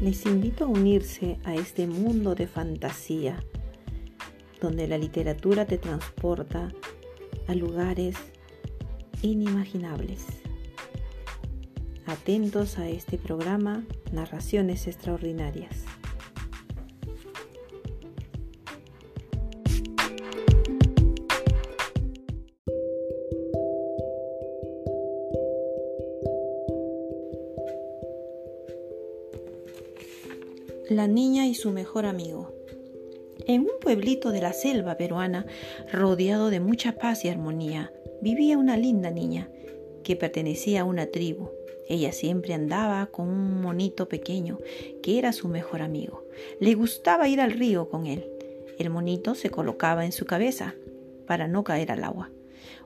Les invito a unirse a este mundo de fantasía, donde la literatura te transporta a lugares inimaginables. Atentos a este programa, Narraciones Extraordinarias. La niña y su mejor amigo. En un pueblito de la selva peruana, rodeado de mucha paz y armonía, vivía una linda niña que pertenecía a una tribu. Ella siempre andaba con un monito pequeño que era su mejor amigo. Le gustaba ir al río con él. El monito se colocaba en su cabeza para no caer al agua.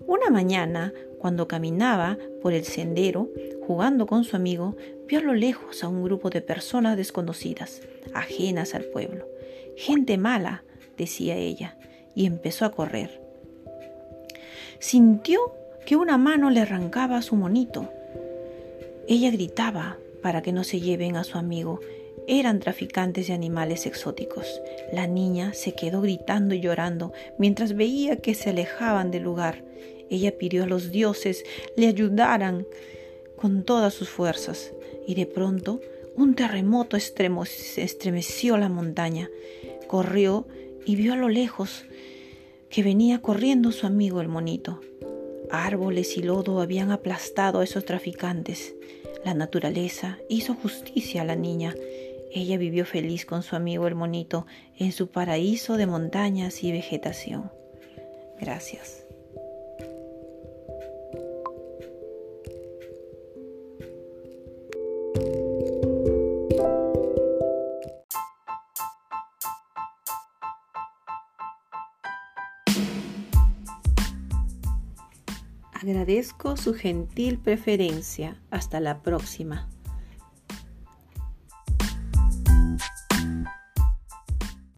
Una mañana, cuando caminaba por el sendero, jugando con su amigo, vio a lo lejos a un grupo de personas desconocidas, ajenas al pueblo. Gente mala, decía ella, y empezó a correr. Sintió que una mano le arrancaba a su monito. Ella gritaba para que no se lleven a su amigo. Eran traficantes de animales exóticos. La niña se quedó gritando y llorando mientras veía que se alejaban del lugar. Ella pidió a los dioses le ayudaran con todas sus fuerzas y de pronto un terremoto estremeció la montaña. Corrió y vio a lo lejos que venía corriendo su amigo el monito. Árboles y lodo habían aplastado a esos traficantes. La naturaleza hizo justicia a la niña. Ella vivió feliz con su amigo el monito en su paraíso de montañas y vegetación. Gracias. Agradezco su gentil preferencia. Hasta la próxima.